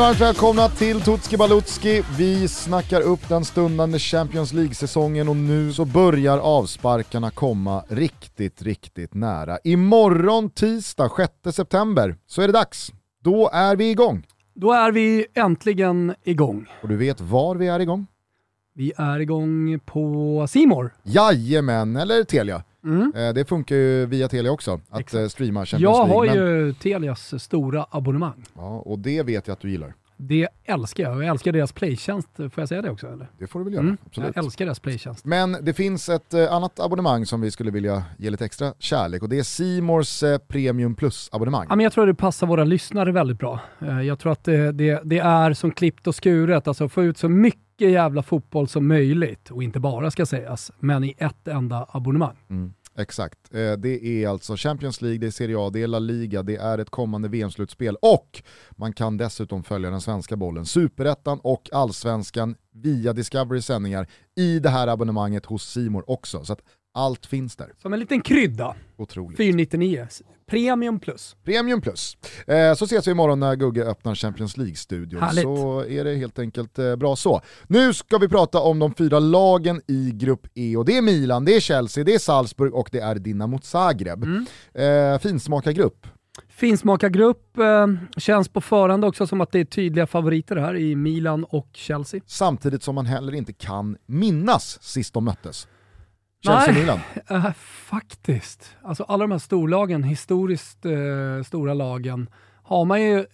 Känner varmt välkomna till Tutski Balutski. Vi snackar upp den stundande Champions League-säsongen och nu så börjar avsparkarna komma riktigt, riktigt nära. Imorgon tisdag 6 september så är det dags. Då är vi igång. Då är vi äntligen igång. Och du vet var vi är igång? Vi är igång på Simor. Jajamän, eller Telia. Mm. Eh, Det funkar ju via Telia också, att Exakt. eh, streama Champions Jag har League. men- ju Telias stora abonnemang. Ja, och det vet jag att du gillar. Det älskar jag. Jag älskar deras playtjänst. Får jag säga det också? Eller? Det får du väl göra, Mm. absolut. Jag älskar deras playtjänst. Men det finns ett eh, annat abonnemang som vi skulle vilja ge lite extra kärlek och det är Simors eh, Premium Plus-abonnemang. Ja, men jag tror det passar våra lyssnare väldigt bra. Eh, Jag tror att det, det, det är som klippt och skuret, alltså få ut så mycket jävla fotboll som möjligt, och inte bara ska sägas, men i ett enda abonnemang. Mm, exakt. Eh, det är alltså Champions League, det är Serie A, det är La Liga, det är ett kommande VM-slutspel och man kan dessutom följa den svenska bollen, superettan och allsvenskan via Discovery sändningar i det här abonnemanget hos Simor också. Så att allt finns där. Som en liten krydda, Otroligt. 499. Premium plus. Premium plus. Eh, så ses vi imorgon när Gugge öppnar Champions League-studion. Så är det helt enkelt eh, bra så. Nu ska vi prata om de fyra lagen i Grupp E och det är Milan, det är Chelsea, det är Salzburg och det är Dinamo Zagreb. Mm. Eh, finsmakargrupp. Finsmakargrupp eh, känns på förhand också som att det är tydliga favoriter här i Milan och Chelsea. Samtidigt som man heller inte kan minnas sist de möttes. Chelsea-Milan. Eh, faktiskt. Alltså alla de här storlagen, historiskt eh, stora lagen, har man ju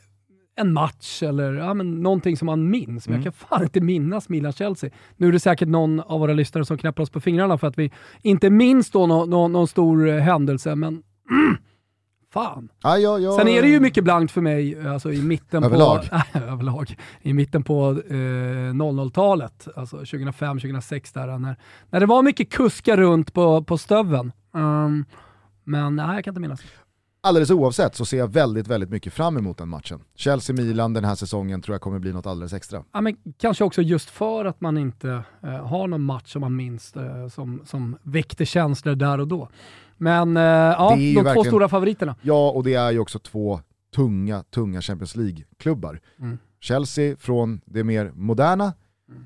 en match eller ja, men någonting som man minns. Men Mm. jag kan fan inte minnas Milan-Chelsea. Nu är det säkert någon av våra lyssnare som knäpper oss på fingrarna för att vi inte minns då nå- nå- någon stor eh, händelse, men mm, fan. Ja, ja, ja. Sen är det ju mycket blankt för mig alltså i mitten Överlag. på... överlag. I mitten på eh, 00-talet, alltså 2005-2006 där, när, när det var mycket kuskar runt på, på stöven. Um, men nej, jag kan inte minnas. Alldeles oavsett så ser jag väldigt, väldigt mycket fram emot den matchen. Chelsea-Milan den här säsongen tror jag kommer bli något alldeles extra. Ja, men kanske också just för att man inte eh, har någon match som man minns eh, som, som väckte känslor där och då. Men eh, ja, de två stora favoriterna. Ja, och det är ju också två tunga, tunga Champions League-klubbar. Mm. Chelsea från det mer moderna,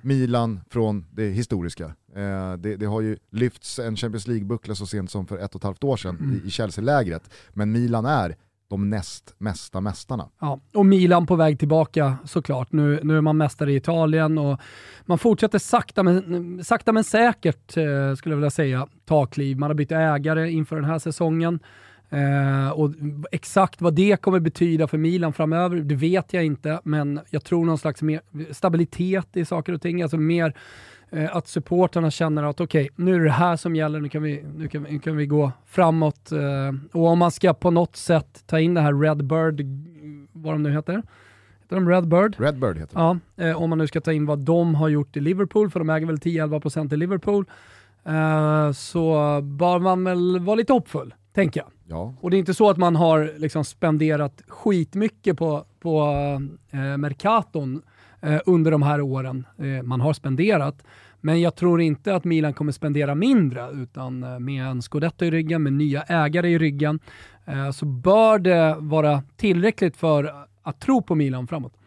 Milan från det historiska. Eh, det, det har ju lyfts en Champions League-buckla så sent som för ett och ett halvt år sedan Mm. i, i Chelsea-lägret, men Milan är de näst mesta mästarna. Ja, och Milan på väg tillbaka såklart. Nu, nu är man mästare i Italien och man fortsätter sakta men, sakta men säkert, eh, skulle jag vilja säga, ta kliv. Man har bytt ägare inför den här säsongen. Eh, och exakt vad det kommer betyda för Milan framöver, det vet jag inte, men jag tror någon slags mer stabilitet i saker och ting. Alltså mer eh, att supporterna känner att okej, nu är det här som gäller, nu kan vi, nu kan, nu kan vi gå framåt. Eh, och om man ska på något sätt ta in det här Redbird, vad de nu heter, heter de Redbird? Redbird heter det. Ja, eh, om man nu ska ta in vad de har gjort i Liverpool, för de äger väl 10-11% i Liverpool, eh, så bör man väl vara lite hoppfull, tänker jag. Ja. Och det är inte så att man har liksom spenderat skitmycket på, på eh, Mercaton eh, under de här åren. Eh, man har spenderat, men jag tror inte att Milan kommer spendera mindre, utan eh, med en scudetto i ryggen, med nya ägare i ryggen, eh, så bör det vara tillräckligt för att tro på Milan framåt.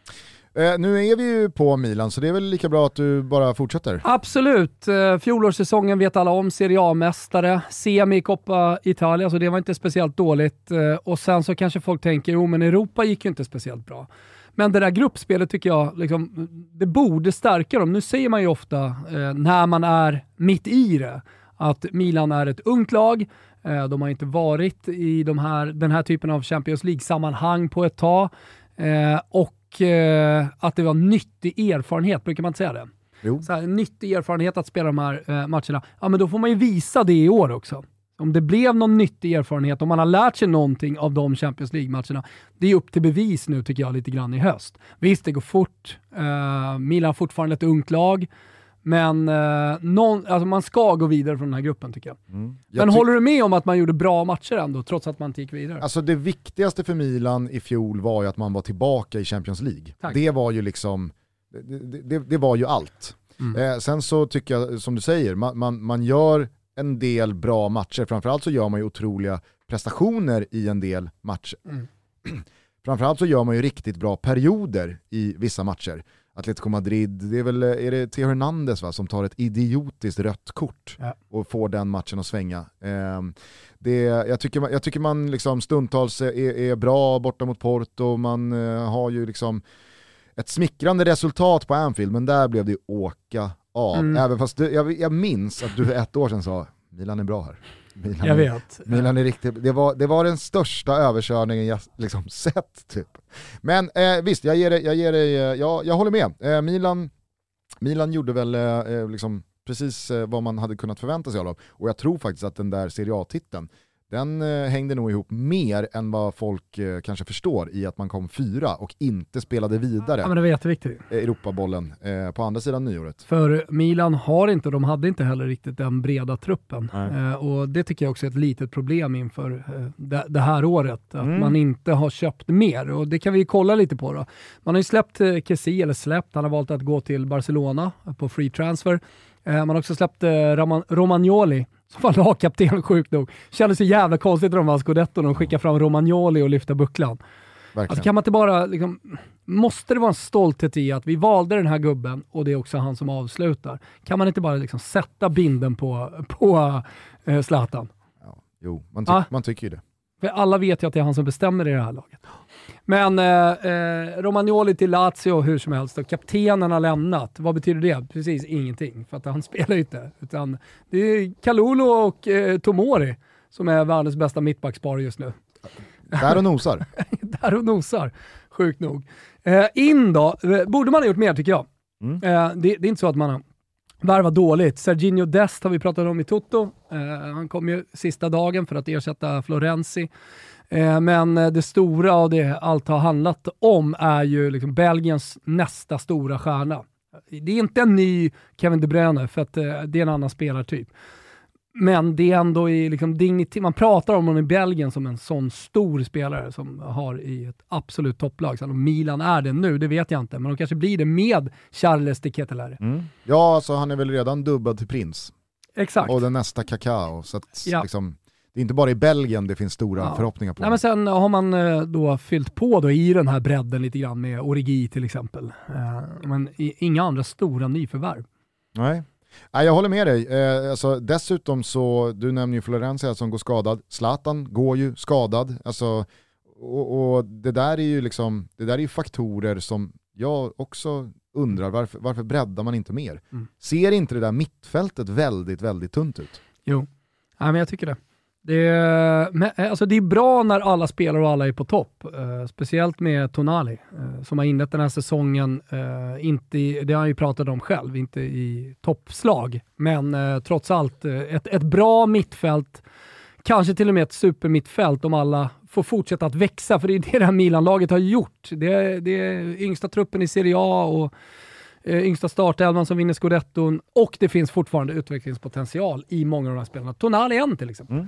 Eh, nu är vi ju på Milan så det är väl lika bra att du bara fortsätter. Absolut. Eh, Fjolårssäsongen vet alla om. Serie A-mästare, semi i Coppa Italia, så det var inte speciellt dåligt. Eh, Och sen så kanske folk tänker, jo men Europa gick ju inte speciellt bra. Men det där gruppspelet tycker jag, liksom, det borde stärka dem. Nu säger man ju ofta, eh, när man är mitt i det, att Milan är ett ungt lag. Eh, de har inte varit i de här, den här typen av Champions League-sammanhang på ett tag. Eh, och eh, att det var nyttig erfarenhet, brukar man inte säga det? Jo. så här, nyttig erfarenhet att spela de här eh, matcherna, ja men då får man ju visa det i år också. Om det blev någon nyttig erfarenhet, om man har lärt sig någonting av de Champions League-matcherna, det är upp till bevis nu tycker jag lite grann i höst. Visst, det går fort. Eh, Milan har fortfarande ett ungt lag, men eh, någon, alltså man ska gå vidare från den här gruppen tycker jag. Mm. Jag Men håller du med om att man gjorde bra matcher ändå, trots att man inte gick vidare? Alltså det viktigaste för Milan i fjol var ju att man var tillbaka i Champions League. Tack. Det var ju liksom, det, det, det, det var ju allt. Mm. Eh, sen så tycker jag, som du säger, man, man, man gör en del bra matcher, framförallt så gör man ju otroliga prestationer i en del matcher. Mm. framförallt så gör man ju riktigt bra perioder i vissa matcher. Atletico Madrid, det är väl är det Theo Hernandez va, som tar ett idiotiskt rött kort ja. och får den matchen att svänga. Eh, det, jag, tycker man, jag tycker man liksom stundtals är, är bra borta mot Porto, man eh, har ju liksom ett smickrande resultat på Anfield, men där blev det åka av. Mm. Även fast du, jag, jag minns att du ett år sedan sa Milan är bra här. Milan, jag vet. Milan är riktigt, det var, det var den största överkörningen jag liksom sett. Typ. Men eh, visst, jag, ger dig, jag, ger dig, eh, jag, jag håller med. Eh, Milan, Milan gjorde väl eh, eh liksom precis eh, vad man hade kunnat förvänta sig av dem. Och jag tror faktiskt att den där Serie A-titeln, den eh, hängde nog ihop mer än vad folk eh, kanske förstår i att man kom fyra och inte spelade vidare ja, men det var jätteviktigt. Europabollen eh, på andra sidan nyåret. För Milan har inte, de hade inte heller riktigt den breda truppen. Eh, och det tycker jag också är ett litet problem inför det, det, här året, att mm. man inte har köpt mer. Och det kan vi kolla lite på då. Man har ju släppt eh, Kessi, eller släppt, han har valt att gå till Barcelona på free transfer. Man har också släppt Romagnoli som var lagkapten sjukt nog. Kändes så jävla konstigt när de vann scudetton och skickade fram Romagnoli och lyfta bucklan. Alltså kan man inte bara, liksom, måste det vara en stolthet i att vi valde den här gubben och det är också han som avslutar? Kan man inte bara liksom sätta binden på, på uh, Zlatan? Ja, jo, man, ty ah. man tycker ju det. För alla vet ju att det är han som bestämmer i det här laget. Men eh, eh, Romagnoli till Lazio hur som helst, och kaptenen har lämnat. Vad betyder det? Precis ingenting, för att han spelar ju inte. Utan det är Kalulu och eh, Tomori som är världens bästa mittbackspar just nu. Där och nosar. Där och nosar, sjukt nog. Eh, in då, eh, borde man ha gjort mer tycker jag. Mm. Eh, det, det, är inte så att man har värvat dåligt. Serginho Dest har vi pratat om i Toto. Eh, han kom ju sista dagen för att ersätta Florenzi. Eh, men det stora och det allt har handlat om är ju liksom Belgiens nästa stora stjärna. Det är inte en ny Kevin De Bruyne, för att eh, det är en annan spelartyp. Men det är ändå i liksom dignitet, man pratar om honom i Belgien som en sån stor spelare som har i ett absolut topplag. Sen om Milan är det nu, det vet jag inte, men de kanske blir det med Charles de Ketelare. Mm. Ja, alltså han är väl redan dubbad till prins. Exakt. Och den nästa Kakao, så att ja. liksom, det är inte bara i Belgien det finns stora ja. förhoppningar på. Nej, men sen har man eh, då fyllt på då i den här bredden lite grann med Origi till exempel. Eh, men inga andra stora nyförvärv. Nej. Nej, jag håller med dig. Eh, alltså, dessutom så, du nämner ju Florencia som går skadad, Zlatan går ju skadad. Alltså, och, och, det där är ju liksom, det där är faktorer som jag också undrar, varför, varför breddar man inte mer? Mm. Ser inte det där mittfältet väldigt, väldigt tunt ut? Jo, ja, men jag tycker det. Det är, men, eh, alltså det är bra när alla spelar och alla är på topp. Uh, speciellt med Tonali, uh, som har inlett den här säsongen, uh, inte i, det har han ju pratat om själv, inte i toppslag, men trots allt ett, ett bra mittfält, kanske till och med ett supermittfält om alla får fortsätta att växa, för det är det det här Milan-laget har gjort. Det är, det är yngsta truppen i Serie A och eh, yngsta startelvan som vinner scudetton och det finns fortfarande utvecklingspotential i många av de här spelarna. Tonali en till exempel. Mm.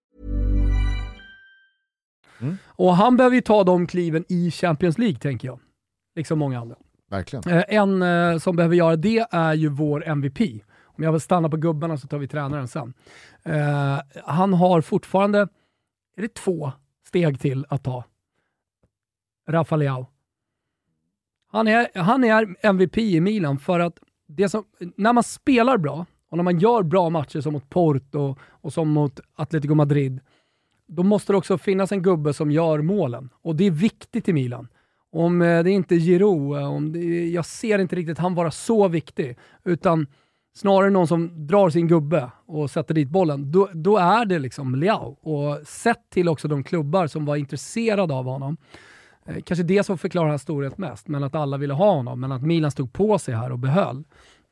Mm. Och han behöver ju ta de kliven i Champions League, tänker jag. Liksom många andra. Verkligen. Eh, en eh, som behöver göra det är ju vår MVP. Om jag vill stanna på gubbarna så tar vi tränaren sen. Eh, han har fortfarande, är det två steg till att ta? Rafa Leao. Han är, han är MVP i Milan för att det som, när man spelar bra och när man gör bra matcher som mot Porto och som mot Atletico Madrid, då måste det också finnas en gubbe som gör målen. Och det är viktigt i Milan. om eh, det inte är Giroud, eh, om det, jag ser inte riktigt han vara så viktig, utan snarare någon som drar sin gubbe och sätter dit bollen, då, då är det liksom Leao. Och sett till också de klubbar som var intresserade av honom, eh, kanske det som förklarar hans storhet mest, men att alla ville ha honom, men att Milan stod på sig här och behöll.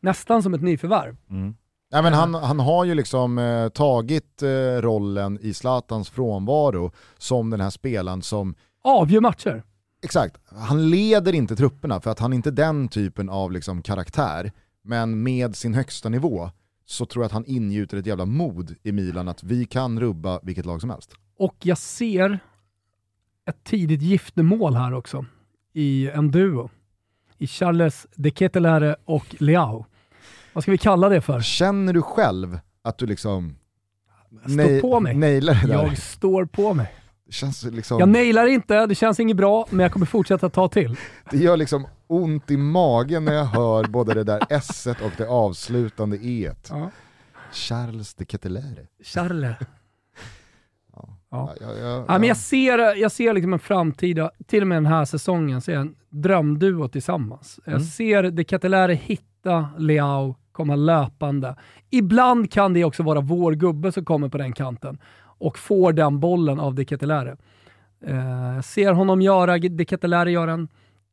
Nästan som ett nyförvärv. Mm. Ja, men han, han har ju liksom eh, tagit eh, rollen i Zlatans frånvaro som den här spelaren som Avgör matcher. Exakt, han leder inte trupperna för att han är inte den typen av liksom, karaktär. Men med sin högsta nivå så tror jag att han ingjuter ett jävla mod i Milan att vi kan rubba vilket lag som helst. Och jag ser ett tidigt giftermål här också i en duo. I Charles de Ketelare och Leao. Vad ska vi kalla det för? Känner du själv att du liksom Stå på mig. nailar det där? Jag står på mig. Det, känns liksom, Jag nailar inte, det känns inget bra, men jag kommer fortsätta ta till. det gör liksom ont i magen när jag hör både det där s och det avslutande e Ja. Charles de Ketelare. Charles. Ja. Ja. Ja, ja, Ja, men jag ser, jag ser liksom en framtida, till och med den här säsongen, ser jag en drömduo tillsammans. Jag Mm. ser De Ketelare hitta Leao, komma löpande. Ibland kan det också vara vår gubbe som kommer på den kanten och får den bollen av De Ketelare. Eh, ser honom göra, De Ketelare göra en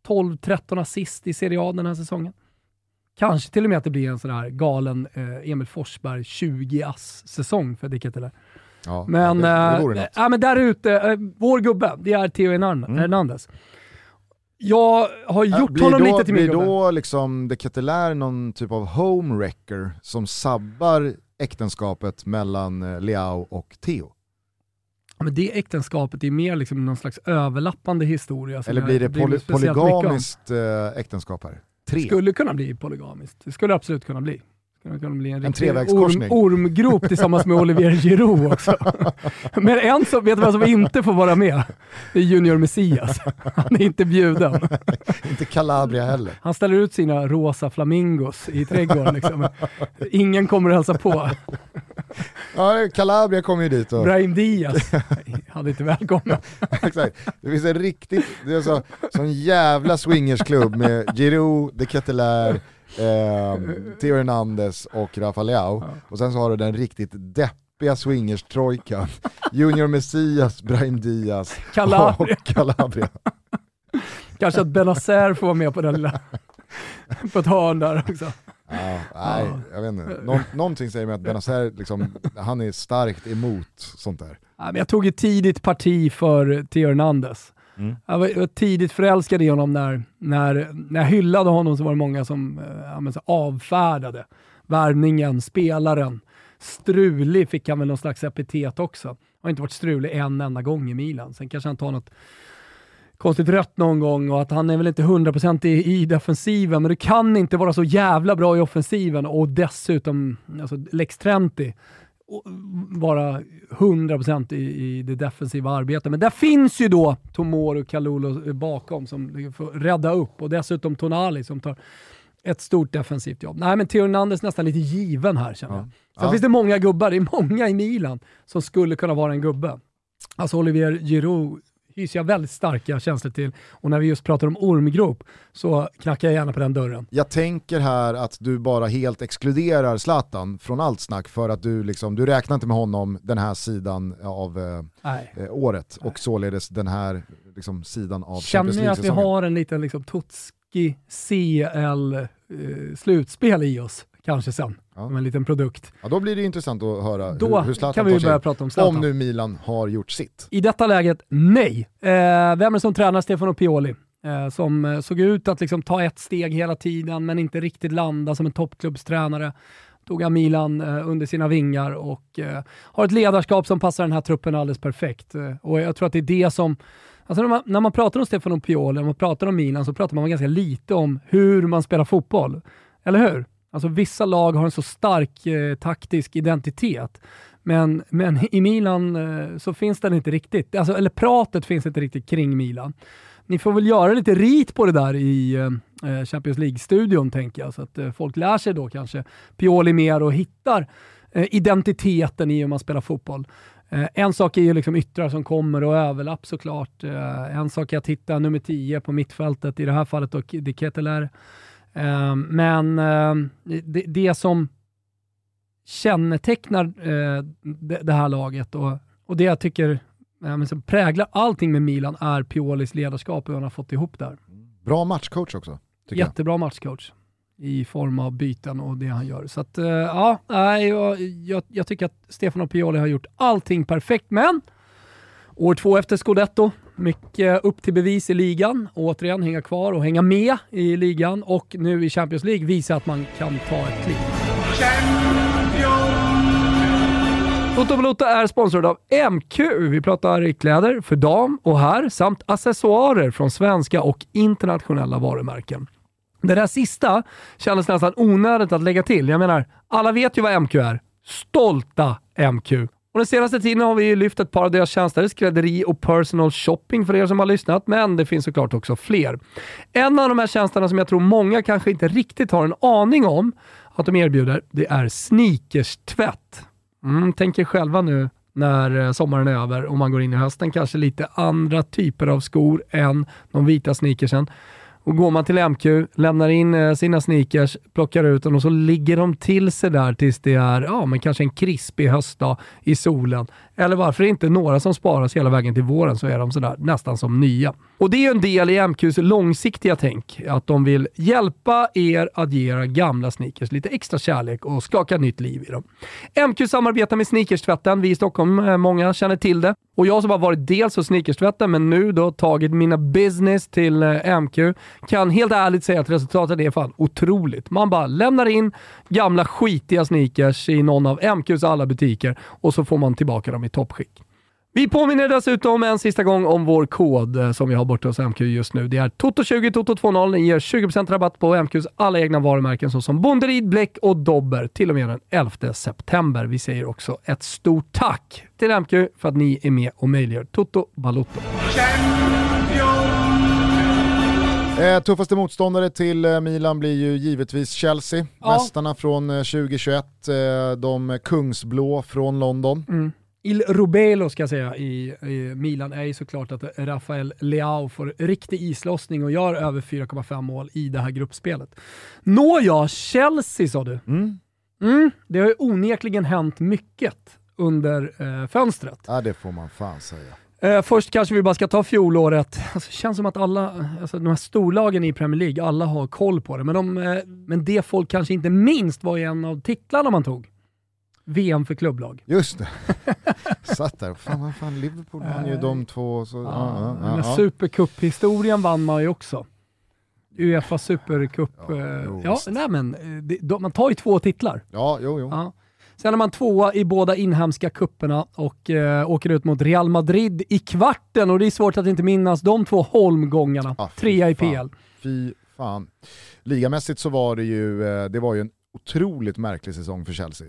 12-13 assist i Serie A den här säsongen. Kanske till och med att det blir en sån här galen eh, Emil Forsberg 20-ass-säsong för De Ketelare. Ja, Men, det, det ja, men där ute, eh, vår gubbe, det är Theo Hernan- Mm. Hernandez. Jag har Ja, gjort blir honom då, lite till min Blir gubbe. då liksom de Ketelare någon typ av homewrecker som sabbar äktenskapet mellan eh, Leao och Theo? Men det äktenskapet är mer liksom någon slags överlappande historia. Eller blir det poly polygamiskt eh, äktenskap här? Tre? Skulle kunna bli polygamiskt. Det skulle absolut kunna bli. Kunna bli en, En trevägskorsning. orm, ormgrop tillsammans med Olivier Giroud också. Men en som, vet du vem som inte får vara med? Det är Junior Messias. Han är inte bjuden. Inte Calabria heller. Han ställer ut sina rosa flamingos i trädgården. Liksom. Ingen kommer att hälsa på. Ja, Calabria kom ju dit och... Brahim Diaz hade inte välkommen. Exakt. Det finns en riktigt, det är så, sån jävla swingersklubb med Giroud, De Ketelare, eh, Theo Hernandez och Rafael Leao. Och sen så har du den riktigt deppiga swingerstrojkan. Junior Messias, Brahim Diaz Calabria. och Calabria. Kanske att Benazer får vara med på den lilla, på ett hörn där också. Ja, nej, jag vet inte. Nå någonting säger mig att Benazer, liksom, han är starkt emot sånt där. Ja, men jag tog ett tidigt parti för Theo Hernandez. Mm. Jag var, jag var tidigt förälskad i honom när, när, när jag hyllade honom så var det många som eh, ja, men så avfärdade värvningen, spelaren. Strulig fick han väl någon slags epitet också. Har inte varit strulig en enda gång i Milan. Sen kanske han tar något konstigt rött någon gång och att han är väl inte 100% i, i defensiven, men du kan inte vara så jävla bra i offensiven och dessutom alltså Lex Trenti vara 100% i, i det defensiva arbetet. Men där finns ju då Tomor och Kalulu bakom som får rädda upp och dessutom Tonali som tar ett stort defensivt jobb. Nej men Theo Hernandez nästan lite given här känner jag. Sen Ja. finns det många gubbar, det är många i Milan som skulle kunna vara en gubbe. Alltså Olivier Giroud hyser jag väldigt starka känslor till och när vi just pratar om ormgrop så knackar jag gärna på den dörren. Jag tänker här att du bara helt exkluderar Zlatan från allt snack för att du, liksom, du räknar inte med honom den här sidan av eh, Nej. eh, året och således den här liksom, sidan av Känner Champions ni att vi League-säsongen. har en liten liksom, Totski CL-slutspel i oss? Kanske sen, Ja. om en liten produkt. Ja, då blir det intressant att höra Då hur, hur Zlatan kan vi börja prata om Zlatan. Om nu Milan har gjort sitt. I detta läget, nej. Eh, vem är det som tränar Stefano Pioli? Eh, som eh, såg ut att liksom ta ett steg hela tiden men inte riktigt landa som en toppklubbstränare. Tog han Milan eh, under sina vingar och eh, har ett ledarskap som passar den här truppen alldeles perfekt. Och jag tror att det är det som Alltså när, man, när man pratar om Stefano Pioli, när man pratar om Milan, så pratar man ganska lite om hur man spelar fotboll. Eller hur? Alltså vissa lag har en så stark eh, taktisk identitet. Men, men i Milan eh, så finns den inte riktigt. Alltså, eller pratet finns inte riktigt kring Milan. Ni får väl göra lite rit på det där i eh, eh, Champions League-studion tänker jag, så att eh, folk lär sig då kanske Pioli mer och hittar eh, identiteten i hur man spelar fotboll. Eh, en sak är ju liksom yttrar som kommer och överlapp såklart. Eh, en sak är att hitta nummer 10 på mittfältet, i det här fallet då De Keteler. Eh, men det, det som kännetecknar det här laget och, och det jag tycker som präglar allting med Milan är Piolis ledarskap och hur han har fått ihop där. Bra matchcoach också. Jättebra jag. matchcoach i form av byten och det han gör. Så att, uh, ja, jag, jag, jag, tycker att Stefano Pioli har gjort allting perfekt, men år två efter Scudetto, mycket upp till bevis i ligan. Återigen hänga kvar och hänga med i ligan och nu i Champions League visa att man kan ta ett kliv. Toto Balota är sponsrad av MQ. Vi pratar kläder för dam och herr samt accessoarer från svenska och internationella varumärken. Det där sista kändes nästan onödigt att lägga till. Jag menar, alla vet ju vad MQ är. Stolta MQ. Och den senaste tiden har vi lyft ett par av deras tjänster, skrädderi och personal shopping för er som har lyssnat, men det finns såklart också fler. En av de här tjänsterna som jag tror många kanske inte riktigt har en aning om att de erbjuder, det är sneakerstvätt. Mm, tänk er själva nu när eh, sommaren är över och man går in i hösten, kanske lite andra typer av skor än de vita sneakersen. Och går man till MQ, lämnar in eh, sina sneakers, plockar ut dem och så ligger de till sig där tills det är ja, men kanske en krispig höstdag i solen. Eller varför inte några som sparas hela vägen till våren så är de sådär nästan som nya. Och det är ju en del i MQs långsiktiga tänk, att de vill hjälpa er att ge era gamla sneakers lite extra kärlek och skaka nytt liv i dem. MQ samarbetar med Sneakerstvätten. Vi i Stockholm, eh, många känner till det. Och jag som har varit dels hos Sneakerstvätten, men nu då tagit mina business till eh, MQ, kan helt ärligt säga att resultatet är fan otroligt. Man bara lämnar in gamla skitiga sneakers i någon av MQs alla butiker och så får man tillbaka dem i toppskick. Vi påminner dessutom en sista gång om vår kod eh, som vi har borta hos MQ just nu. Det är TOTO20 TOTO20. Ni ger 20% rabatt på MQs alla egna varumärken såsom Bonderid, Bläck och Dobber till och med den 11 september. Vi säger också ett stort tack till MQ för att ni är med och möjliggör Toto Balotto. Eh, tuffaste motståndare till eh, Milan blir ju givetvis Chelsea. Ja. Mästarna från 2021, eh, de kungsblå från London. Mm. Il Rubelo ska jag säga i, i, Milan är ju såklart att Rafael Leao får riktig islossning och gör över 4,5 mål i det här gruppspelet. Nåja, Chelsea sa du. Mm. Mm, det har ju onekligen hänt mycket under eh, fönstret. Ja, det får man fan säga. Eh, först kanske vi bara ska ta fjolåret. Alltså, det känns som att alla, alltså, de här storlagen i Premier League, alla har koll på det. Men, de, eh, men det folk kanske inte minst var ju en av titlarna man tog. VM för klubblag. Just det. Satt där, fan vad fan Liverpool vann ju de två. Så, ja, ja, ja, Supercup-historien vann man ju också. Uefa Supercup. Ja, eh, ja, nej men, eh, de, man tar ju två titlar. Ja, jo, jo. Ja. Sen är man tvåa i båda inhemska kupperna och eh, åker ut mot Real Madrid i kvarten och det är svårt att inte minnas de två holmgångarna. Ah, Trea i PL. Fy fan. Ligamässigt så var det ju, eh, det var ju en otroligt märklig säsong för Chelsea.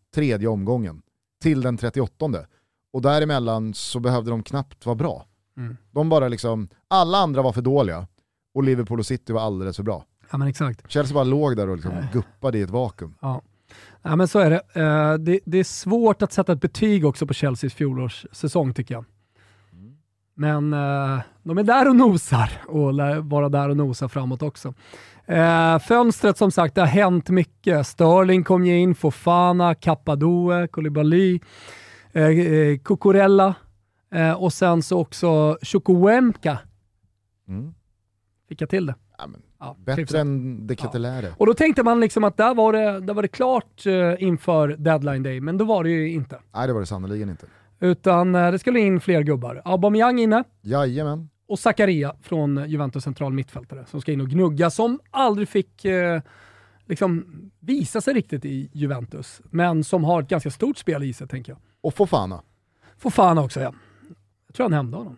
tredje omgången till den 38. Och däremellan så behövde de knappt vara bra. Mm. De bara liksom, alla andra var för dåliga och Liverpool och City var alldeles för bra. Ja men exakt. Chelsea bara låg där och liksom guppade i ett vakuum. Ja. ja men så är det. Uh, det. det. är svårt att sätta ett betyg också på Chelseas fjolårssäsong tycker jag. Men uh, de är där och nosar och lär vara där och nosa framåt också. Eh, fönstret som sagt, det har hänt mycket. Sterling kom ju in, Fofana, Kappadoe, Koulibaly, eh, eh, Cucurella eh, och sen så också Chukwuemka. Mm. Fick jag till det? Ja, Ja, bättre än De Ketelere. Och då tänkte man liksom att där var det, där var det klart eh, inför deadline day, men då var det ju inte. Nej, det var det sannerligen inte. Utan eh, det skulle in fler gubbar. Aubameyang inne Jajamän. Och Zakaria från Juventus central mittfältare som ska in och gnugga, som aldrig fick eh, liksom visa sig riktigt i Juventus, men som har ett ganska stort spel i sig tänker jag. Och Fofana. Fofana också ja. Jag tror han hämnde honom.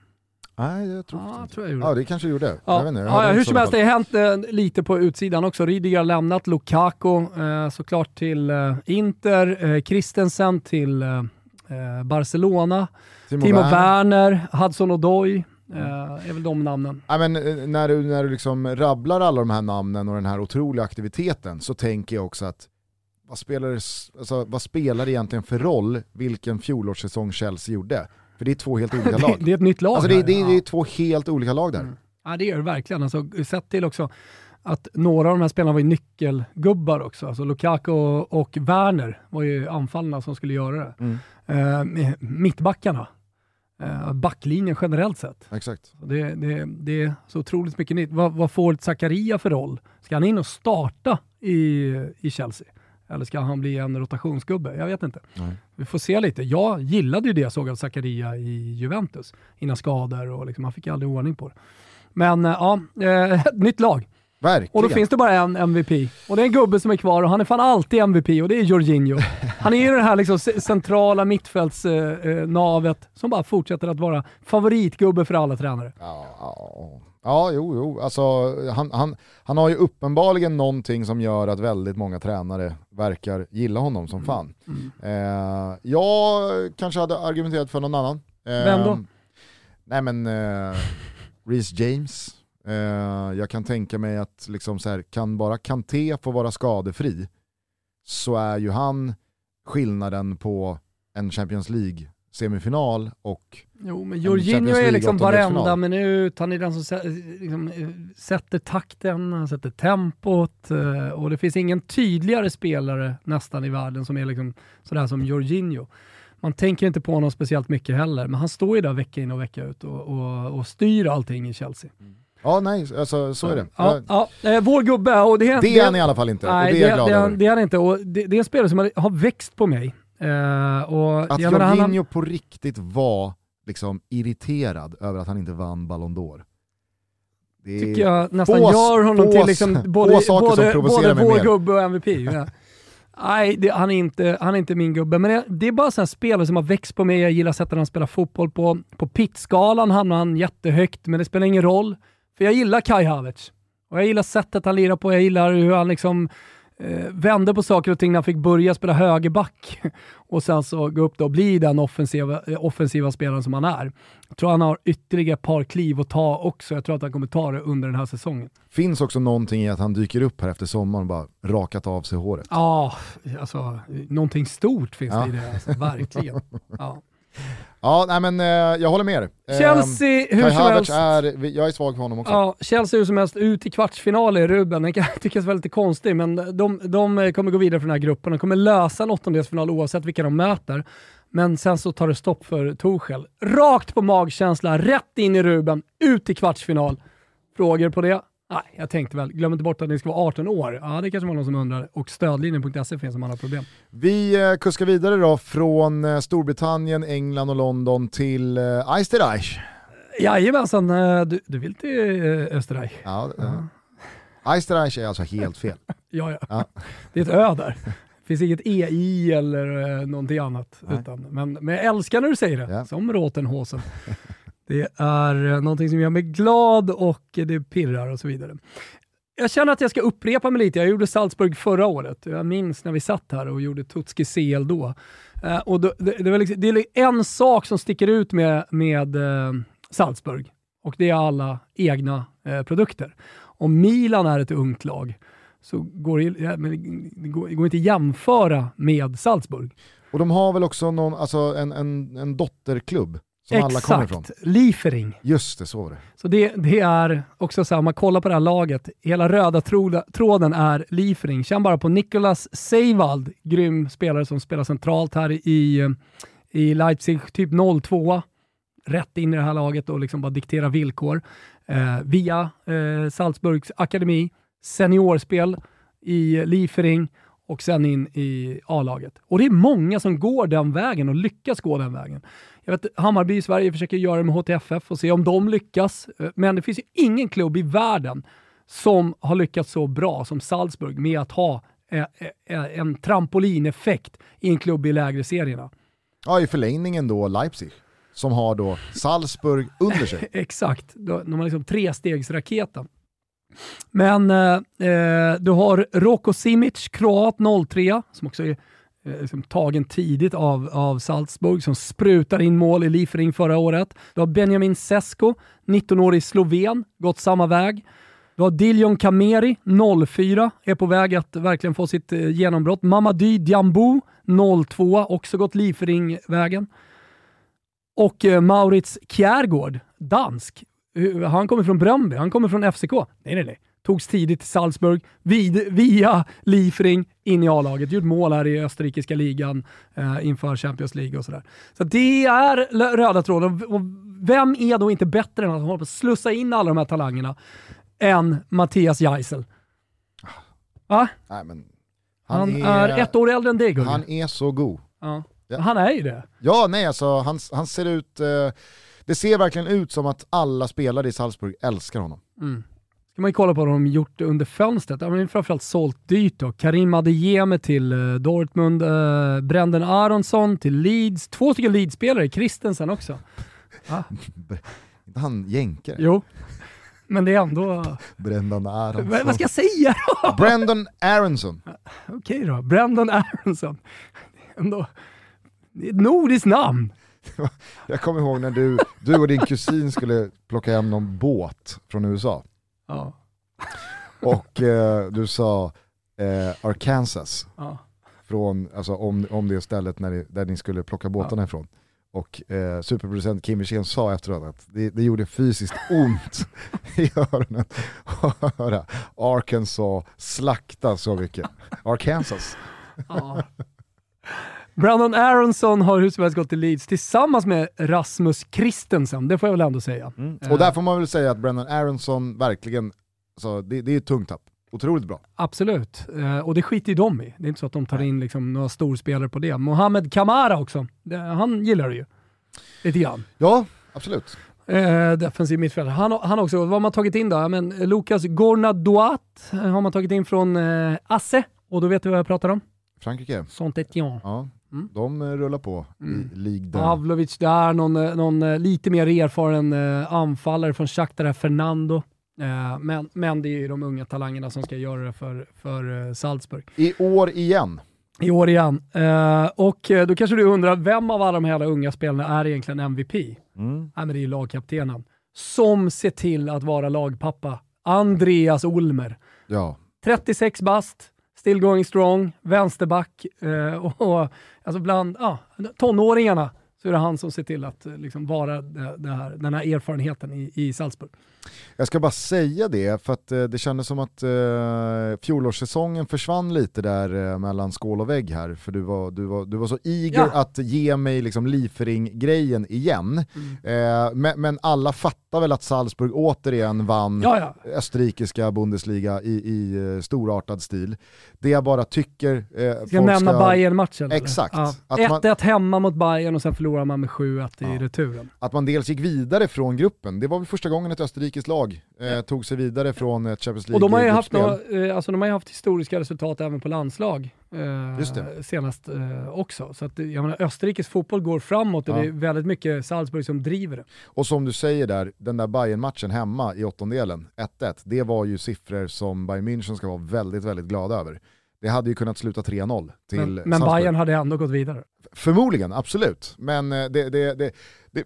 Nej, jag tror Ja, jag inte. tror jag gjorde. Ja, det kanske gjorde. Jag Ja, vet inte, jag ja, hur som helst, det har hänt eh, lite på utsidan också. Rydiger har lämnat, Lukaku eh, såklart till eh, Inter, eh, Christensen till eh, eh, Barcelona, fall. Timo, Werner. Werner, Hudson Odoi eh, är väl de namnen. Ja, men, eh, när du, när du liksom rabblar alla de här namnen och den här otroliga aktiviteten så tänker jag också att vad spelar, det alltså, vad spelar det egentligen för roll vilken fjolårssäsong Chelsea gjorde? För det är två helt olika Det, lag. det är ett nytt lag Alltså det, det, det är två helt olika lag där. Mm. ja, det gör det verkligen. Alltså, sett till också att några av de här spelarna var ju nyckelgubbar också. Alltså Lukaku och, och Werner var ju anfallarna som skulle göra det. Mm. Eh, mittbackarna, backlinjen generellt sett. Exakt. Det, det, det är så otroligt mycket nytt. Vad, vad får Zakaria för roll? Ska han in och starta i, i Chelsea? Eller ska han bli en rotationsgubbe? Jag vet inte. Nej. Vi får se lite. Jag gillade ju det jag såg av Zakaria i Juventus innan skador och liksom, han fick aldrig ordning på det. Men eh, ja, eh, nytt lag. Verkligen. Och då finns det bara en MVP. Och det är en gubbe som är kvar och han är fan alltid MVP och det är Jorginho. Han är ju det här liksom centrala mittfältsnavet som bara fortsätter att vara favoritgubbe för alla tränare. Ja, ja. ja jo, jo. Alltså, han, han, han har ju uppenbarligen någonting som gör att väldigt många tränare verkar gilla honom som fan. Eh, jag kanske hade argumenterat för någon annan. Eh, Vem då? Nej men, eh, Reece James. Eh, jag kan tänka mig att liksom så här, kan bara Kanté få vara skadefri så är ju han skillnaden på en Champions League-semifinal och Jo, men En Jorginho är League liksom varenda minut, han är den som liksom, eh, sätter takten, han sätter tempot eh, och det finns ingen tydligare spelare nästan i världen som är liksom sådär som Jorginho. Man tänker inte på honom speciellt mycket heller, men han står ju där vecka in och vecka ut och, och, och styr allting i Chelsea. Ja nej, alltså, så är det. Ja, ja, eh, vår gubbe, och det, Det är han i alla fall inte, Nej, och det är jag glad det, över. det är han inte. Och det, det är en spelare som har, växt på mig. Eh, och Att jag menar, han Jorginho på riktigt var liksom irriterad över att han inte vann Ballon d'Or. Det tycker jag nästan få- gör honom få- till liksom både, både, både vår mer. gubbe och MVP. Ja. Nej, det, han, är inte, han är inte min gubbe. Men det, det är bara en spelare som har växt på mig. Jag gillar sättet han spelar fotboll på. På pitskalan hamnar han jättehögt, men det spelar ingen roll. För jag gillar Kai Havertz. Och jag gillar sättet han lirar på. Jag gillar hur han liksom eh, vände på saker och ting när han fick börja spela högerback och sen så gå upp då och bli den offensiva, eh, offensiva spelaren som han är. Jag tror han har ytterligare ett par kliv att ta också. Jag tror att han kommer ta det under den här säsongen. finns också någonting i att han dyker upp här efter sommaren och bara rakat av sig håret. Ja, alltså någonting stort finns Ja. det i det. Alltså, verkligen. Ja. Ja, nej men eh, jag håller med dig. Eh, Chelsea, hur Kai som Havertz helst. är, jag är svag för honom också. Ja, Chelsea hur som helst ut i kvartsfinal i Ruben. Den kan tyckas vara lite konstig, men de, de kommer gå vidare från den här gruppen. De kommer lösa en åttondelsfinal oavsett vilka de möter. Men sen så tar det stopp för Torshäll. Rakt på magkänsla, rätt in i Ruben, ut i kvartsfinal. Frågor på det? Nej, jag tänkte väl, glöm inte bort att ni ska vara 18 år. Ja, det kanske var någon som undrar. Och stödlinjen.se finns om man har problem. Vi eh, kuskar vidare då från eh, Storbritannien, England och London till eh, Österreich. Jajamensan, eh, du, du vill till eh, Österreich? Ja, uh Österreich är alltså helt fel. Ja, ja. Ja. Det är ett ö där. Det finns inget EI eller eh, någonting annat. Nej. Utan, men, men jag älskar när du säger det, Ja. som Rotenhosen. Det är eh, någonting som gör mig glad och det pirrar och så vidare. Jag känner att jag ska upprepa mig lite. Jag gjorde Salzburg förra året. Jag minns när vi satt här och gjorde Tutski CL då. Eh, och då, det, det, var liksom, det är en sak som sticker ut med, med eh, Salzburg och det är alla egna eh, produkter. Om Milan är ett ungt lag så går det, ja, det, går, det går inte att jämföra med Salzburg. Och de har väl också någon, alltså en, en, en dotterklubb som alla kommer ifrån. Exakt, Liefering. Just det, så var det. Så det, det är också så här, om man kollar på det här laget, hela röda troda, tråden är Liefering. Känn bara på Nicolas Seivald, grym spelare som spelar centralt här i, i Leipzig, typ 0-2 rätt in i det här laget och liksom bara diktera villkor. Eh, via eh, Salzburgs akademi, seniorspel i Liefering och sen in i A-laget. Och det är många som går den vägen och lyckas gå den vägen. Jag vet Hammarby i Sverige försöker göra det med HTFF och se om de lyckas, eh, men det finns ju ingen klubb i världen som har lyckats så bra som Salzburg med att ha eh, eh, en trampolineffekt i en klubb i lägre serierna. Ja, i förlängningen då Leipzig, som har då Salzburg under sig. Exakt, de har liksom trestegsraketen. Men eh, eh, du har Roko Simic, kroat 03, som också är eh, liksom tagen tidigt av, av Salzburg, som sprutar in mål i Liefering förra året. Du har Benjamin Sesko, 19-årig sloven, gått samma väg. Du har Diljon Kameri, 04, är på väg att verkligen få sitt eh, genombrott. Mamady Diambo, 02, också gått Liefering-vägen. Och eh, Maurits Kjærgaard, dansk, han kommer från Bröndby, han kommer från FCK. Nej, nej, nej. Togs tidigt till Salzburg, vid, via Liefering, in i A-laget. Gjort mål här i österrikiska ligan eh, inför Champions League och sådär. Så det är röda tråden. Och vem är då inte bättre än att hålla på slussa in alla de här talangerna än Mattias Geisel? Va? Nej, men han, han är, är, ett år äldre än dig Han är så god. Ja. Ja. Han är ju det. Ja, nej alltså han, han ser ut... Eh, det ser verkligen ut som att alla spelare i Salzburg älskar honom. Mm. Ska man ju kolla på vad de gjort under fönstret. De har framförallt sålt dyrt då. Karim Adeyemi till uh, Dortmund, uh, Brendan Aronsson till Leeds, två stycken Leeds-spelare, Christensen också. Ah. Han jänkare? Jo, men det är ändå... Brendan Aronsson. Men, vad ska jag säga då? Brendan Aronsson. Okej då, Brendan Aronsson. Ändå, det är ett nordiskt namn. Jag kommer ihåg när du, du och din kusin skulle plocka hem någon båt från USA. Ja. Och eh, du sa eh, Arkansas, ja. från, alltså, om, om det stället när ni, där ni skulle plocka båtarna ja. ifrån. Och eh, superproducent Kim Wirsén sa efteråt att det, det gjorde fysiskt ont i öronen att höra Arkansas slakta så mycket. Arkansas. Ja. Brandon Aronson har hur som helst gått till Leeds tillsammans med Rasmus Christensen, det får jag väl ändå säga. Mm. Och där får man väl säga att Brandon Aronson verkligen, alltså, det, det är ett tungt tapp. Otroligt bra. Absolut, eh, och det skiter ju de i. Det är inte så att de tar in liksom några storspelare på det. Mohamed Kamara också, det, han gillar det ju. Lite grann. Ja, absolut. Eh, defensiv mittfältare. Han, han också, vad har man tagit in då? men Lukas Gornadoat har man tagit in från eh, Asse, och då vet du vad jag pratar om? Frankrike. Saint-Étienne. Ja. Mm. De eh, rullar på mm. i Ligue Pavlovic där, någon, eh, någon eh, lite mer erfaren anfallare från Shakhtar, Fernando. Men, men det är ju de unga talangerna som ska göra det för, för Salzburg. I år igen. I år igen. och då kanske du undrar, vem av alla de här unga spelarna är egentligen MVP? Mm. Nej, men det är ju lagkaptenen. Som ser till att vara lagpappa. Andreas Olmer. Ja. 36 bast, still going strong, vänsterback eh, och, och alltså bland ah, tonåringarna så är det han som ser till att eh, liksom vara det, det här, den här erfarenheten i, i Salzburg. Jag ska bara säga det, för att eh, det kändes som att eh, fjolårssäsongen försvann lite där eh, mellan skål och vägg här, för du var, du var, du var så eager ja. att ge mig liksom Liefering-grejen igen. Mm. Eh, men, men, alla fattar väl att Salzburg återigen vann ja, ja. österrikiska Bundesliga i, i uh, storartad stil. Det jag bara tycker... Eh, ska jag nämna ska... Bayern-matchen? Exakt. 1-1 man... hemma mot Bayern och sen förlorar man med 7-1 i returen. Att man dels gick vidare från gruppen, det var väl första gången ett österrikiskt lag eh, tog sig vidare från ett Champions League Och de har ju haft, några, eh, alltså de har haft historiska resultat även på landslag eh, senast eh, också. Så att, jag menar, Österrikes fotboll går framåt och ja. det är väldigt mycket Salzburg som driver det. Och som du säger där, den där bayern matchen hemma i åttondelen, 1-1, det var ju siffror som Bayern München ska vara väldigt, väldigt glada över. Det hade ju kunnat sluta 3-0 till Men, men Bayern hade ändå gått vidare. Förmodligen, absolut. Men det, det, det,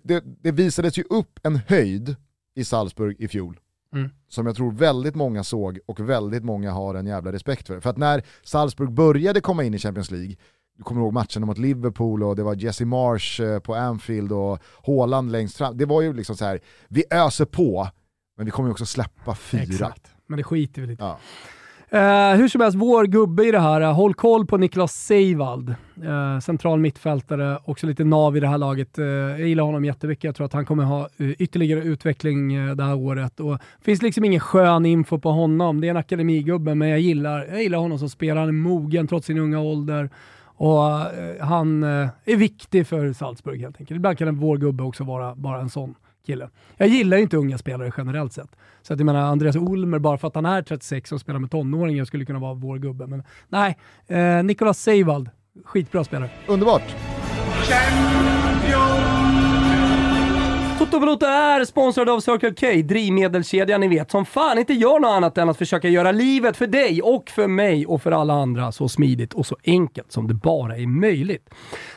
det, det visades ju upp en höjd i Salzburg i fjol. Mm. Som jag tror väldigt många såg och väldigt många har en jävla respekt för. För att när Salzburg började komma in i Champions League, du kommer ihåg matchen mot Liverpool och det var Jesse Marsh eh, på Anfield och Haaland längst fram. Det var ju liksom så här, vi öser på, men vi kommer ju också släppa fyra. Exakt, men det skiter vi lite ja. Eh, hur som helst, vår gubbe i det här, eh, håll koll på Niklas Seivald. Eh, central mittfältare, också lite nav i det här laget. jag gillar honom jättemycket. Jag tror att han kommer ha ytterligare utveckling det här året. Och det finns liksom ingen skön info på honom. Det är en akademigubbe, men jag gillar, jag gillar honom som spelare. Han är mogen trots sin unga ålder. Och han är viktig för Salzburg helt enkelt. Ibland kan en vår gubbe också vara bara en sån kille. Jag gillar ju inte unga spelare generellt sett. Så att jag menar, Andreas Olmer, bara för att han är 36 och spelar med tonåringar, skulle kunna vara vår gubbe. Men nej, eh, Nicolas Seivald, skitbra spelare. Underbart! Toto är sponsrad av Circle K, drivmedelskedjan ni vet, som fan inte gör något annat än att försöka göra livet för dig och för mig och för alla andra så smidigt och så enkelt som det bara är möjligt.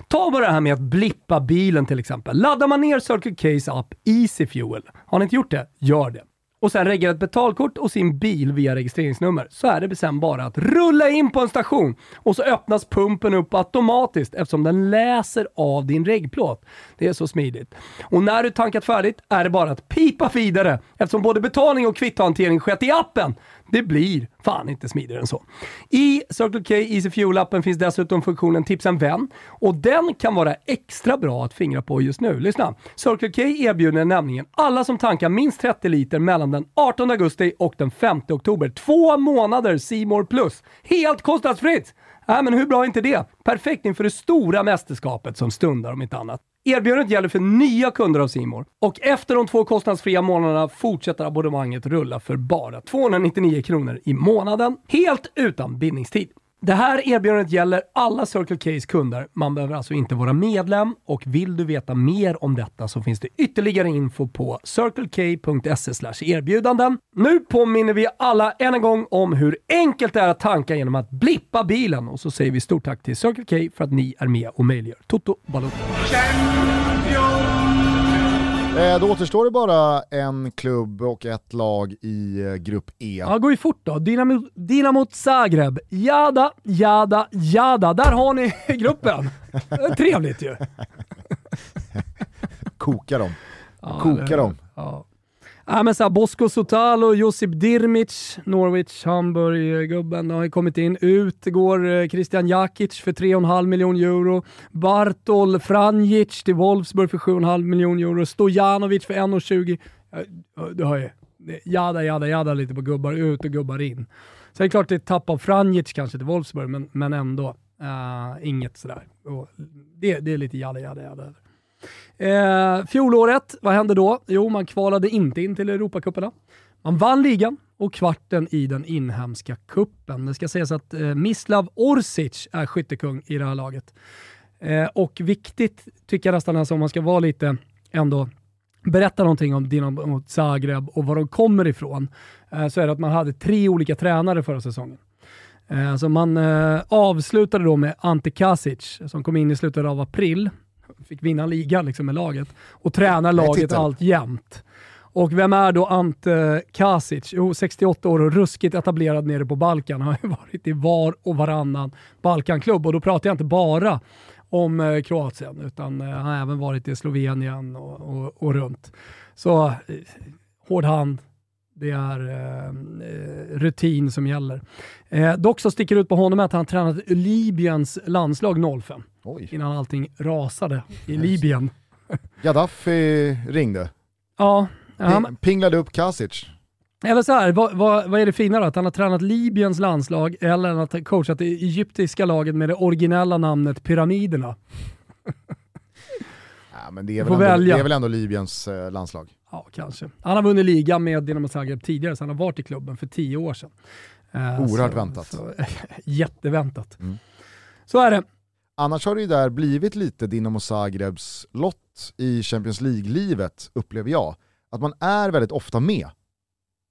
Ta bara det här med att blippa bilen till exempel. Laddar man ner Circle K's app Easy Fuel, har ni inte gjort det? Gör det och sen reggar ett betalkort och sin bil via registreringsnummer så är det sen bara att rulla in på en station och så öppnas pumpen upp automatiskt eftersom den läser av din regplåt. Det är så smidigt. Och när du tankat färdigt är det bara att pipa vidare eftersom både betalning och kvittohantering skett i appen. Det blir fan inte smidigare än så. I Circle K Easy Fuel-appen finns dessutom funktionen Tipsa en vän och den kan vara extra bra att fingra på just nu. Lyssna! Circle K erbjuder nämligen alla som tankar minst 30 liter mellan den 18 augusti och den 5 oktober två månader Simor Plus. Helt kostnadsfritt! Äh, men hur bra är inte det? Perfekt inför det stora mästerskapet som stundar om inte annat. Erbjudandet gäller för nya kunder av Simor och efter de två kostnadsfria månaderna fortsätter abonnemanget rulla för bara 299 kronor i månaden, helt utan bindningstid. Det här erbjudandet gäller alla Circle K's kunder. Man behöver alltså inte vara medlem och vill du veta mer om detta så finns det ytterligare info på circlek.se erbjudanden. Nu påminner vi alla än en gång om hur enkelt det är att tanka genom att blippa bilen och så säger vi stort tack till Circle K för att ni är med och möjliggör Toto Balotto. Eh, då återstår det bara en klubb och ett lag i eh, grupp E. Ja, går ju fort då. Dynamo, Dynamo Zagreb. Jada, jada, jada. Där har ni gruppen. Trevligt ju. Koka dem. Ja, Koka dem. Ja. Ja, men så här, Bosko Sotalo, Josip Dirmic, Norwich, Hamburg-gubben eh, har kommit in. Ut går eh, Christian Jakic för 3,5 miljoner euro. Bartol Franjic till Wolfsburg för 7,5 miljoner euro. Stojanovic för 1,20. Du hör ju. Jada, jada, jada lite på gubbar ut och gubbar in. Så det är klart det är ett tapp av Franjic kanske till Wolfsburg, men, men ändå. Uh, inget sådär. Och det, det är lite jada, jada, jada. Eh, fjolåret, vad hände då? Jo, man kvalade inte in till Europacuperna. Man vann ligan och kvarten i den inhemska kuppen. Det ska sägas att eh, Mislav Orsic är skyttekung i det här laget. Eh, och viktigt tycker jag nästan, alltså, om man ska vara lite ändå berätta någonting om Dinamo Zagreb och var de kommer ifrån, eh, så är det att man hade tre olika tränare förra säsongen. Eh, så man eh, avslutade då med Ante Kasic som kom in i slutet av april fick vinna ligan liksom med laget och tränar laget allt jämt. Och vem är då Ante Kasic? Jo, 68 år och ruskigt etablerad nere på Balkan. Han har varit i var och varannan Balkanklubb och då pratar jag inte bara om eh, Kroatien utan eh, han har även varit i Slovenien och, och, och runt. Så eh, hård hand, det är eh, rutin som gäller. Eh, dock så sticker det ut på honom att han tränat Libyens landslag 05. Oj. Innan allting rasade i Libyen. Gaddafi ringde. Ja. Ping, pinglade upp Kasic. Eller så här, vad, vad, vad, är det fina då? Att han har tränat Libyens landslag eller att han coachat det egyptiska laget med det originella namnet Pyramiderna? Ja, men det, är väl ändå, det är väl ändå Libyens eh, landslag? Ja, kanske. Han har vunnit ligan med Dinamo Zagreb tidigare, så han har varit i klubben för tio år sedan. Eh, Oerhört så, väntat. Så, jätteväntat. Mm. Så är det. Annars har det ju där blivit lite Dinamo Zagrebs lott i Champions League-livet, upplever jag. Att man är väldigt ofta med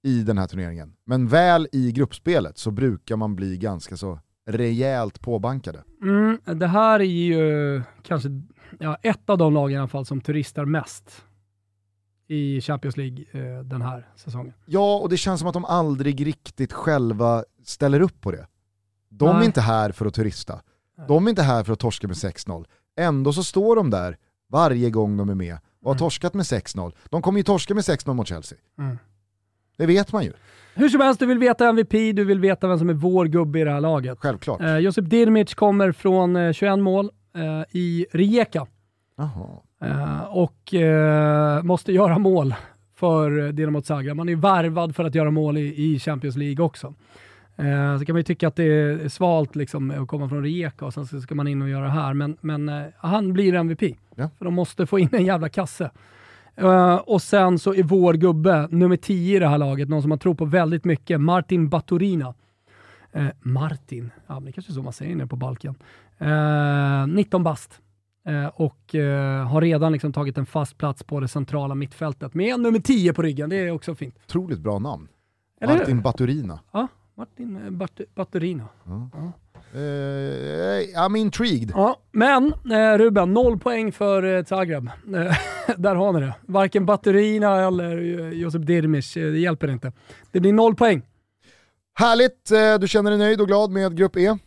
i den här turneringen. Men väl i gruppspelet så brukar man bli ganska så rejält påbankade. Mm, det här är ju kanske ja, ett av de lag i alla fall som turistar mest i Champions League eh, den här säsongen. Ja, och det känns som att de aldrig riktigt själva ställer upp på det. De Nej. är inte här för att turista. De är inte här för att torska med 6-0. Ändå så står de där varje gång de är med och har Mm. torskat med 6-0. De kommer ju torska med 6-0 mot Chelsea. Mm. Det vet man ju, Hur som helst, du vill veta MVP, du vill veta vem som är vår gubbe i det här laget. självklart. Eh, Josip Dirmic kommer från eh, 21 mål eh, i Rijeka eh, och eh, måste göra mål för Dinamo Zagreb. Man är värvad för att göra mål i, i Champions League också. Eh, så kan man ju tycka att det är svalt liksom, att komma från Rijeka och sen så ska man in och göra det här. Men, men eh, han blir MVP. Ja. För de måste få in en jävla kasse. Eh, och sen så är vår gubbe, nummer 10 i det här laget, någon som man tror på väldigt mycket, Martin Baturina. Eh, Martin, ja men det kanske är så man säger nere på Balkan. Eh, 19 bast. Eh, och eh, har redan liksom tagit en fast plats på det centrala mittfältet med nummer 10 på ryggen. Det är också fint. Otroligt bra namn. Eller hur? Martin Baturina. Ja, Martin eh, Bat- Baturina. Eh, I'm intrigued. Ja, men eh, Ruben, noll poäng för eh, Zagreb. Eh, där har ni det. Varken Baturina eller Josip Dirmic, det hjälper inte. Det blir noll poäng. Härligt, du känner dig nöjd och glad med Grupp E?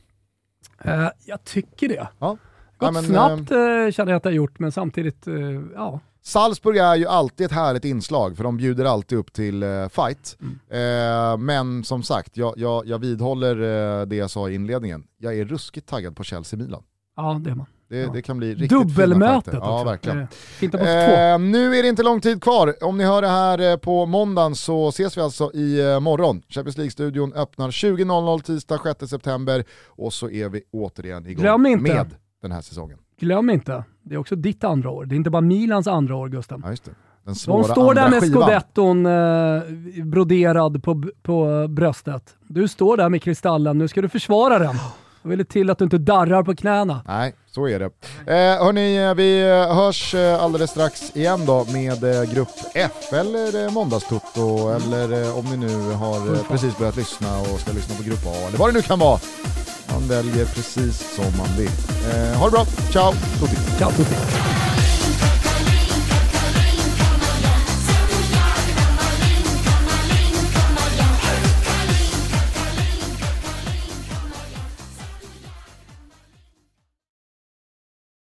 Eh, jag tycker det. Ja. Gått Ja, men, snabbt eh, känner jag att det har gjort, men samtidigt, eh, ja. Salzburg är ju alltid ett härligt inslag för de bjuder alltid upp till eh, fight. Eh, men som sagt, jag, jag, jag vidhåller eh, det jag sa i inledningen. Jag är ruskigt taggad på Chelsea-Milan. Ja, det är man. Det, Ja. det kan bli riktigt Dubbelmötet. Ja, verkligen. Eh, nu är det inte lång tid kvar. Om ni hör det här eh, på måndagen så ses vi alltså i eh, morgon. Champions League-studion öppnar 20.00 tisdag 6 september och så är vi återigen igång med den här säsongen. Glöm inte, det är också ditt andra år. Det är inte bara Milans andra år, Gusten. Ja, just det. Den svåra De står där med skivan. scudetton eh, broderad på, på bröstet. Du står där med kristallen, nu ska du försvara den. Jag vill till att du inte darrar på knäna. Nej, så är det. Eh, hörni, vi eh, hörs eh, alldeles strax igen då med eh, Grupp F eller Måndagstutto eller om ni nu har precis börjat lyssna och ska lyssna på Grupp A eller vad det nu kan vara. Man väljer precis som man vill. Eh, ha det bra, ciao, tutti! Ciao tutti!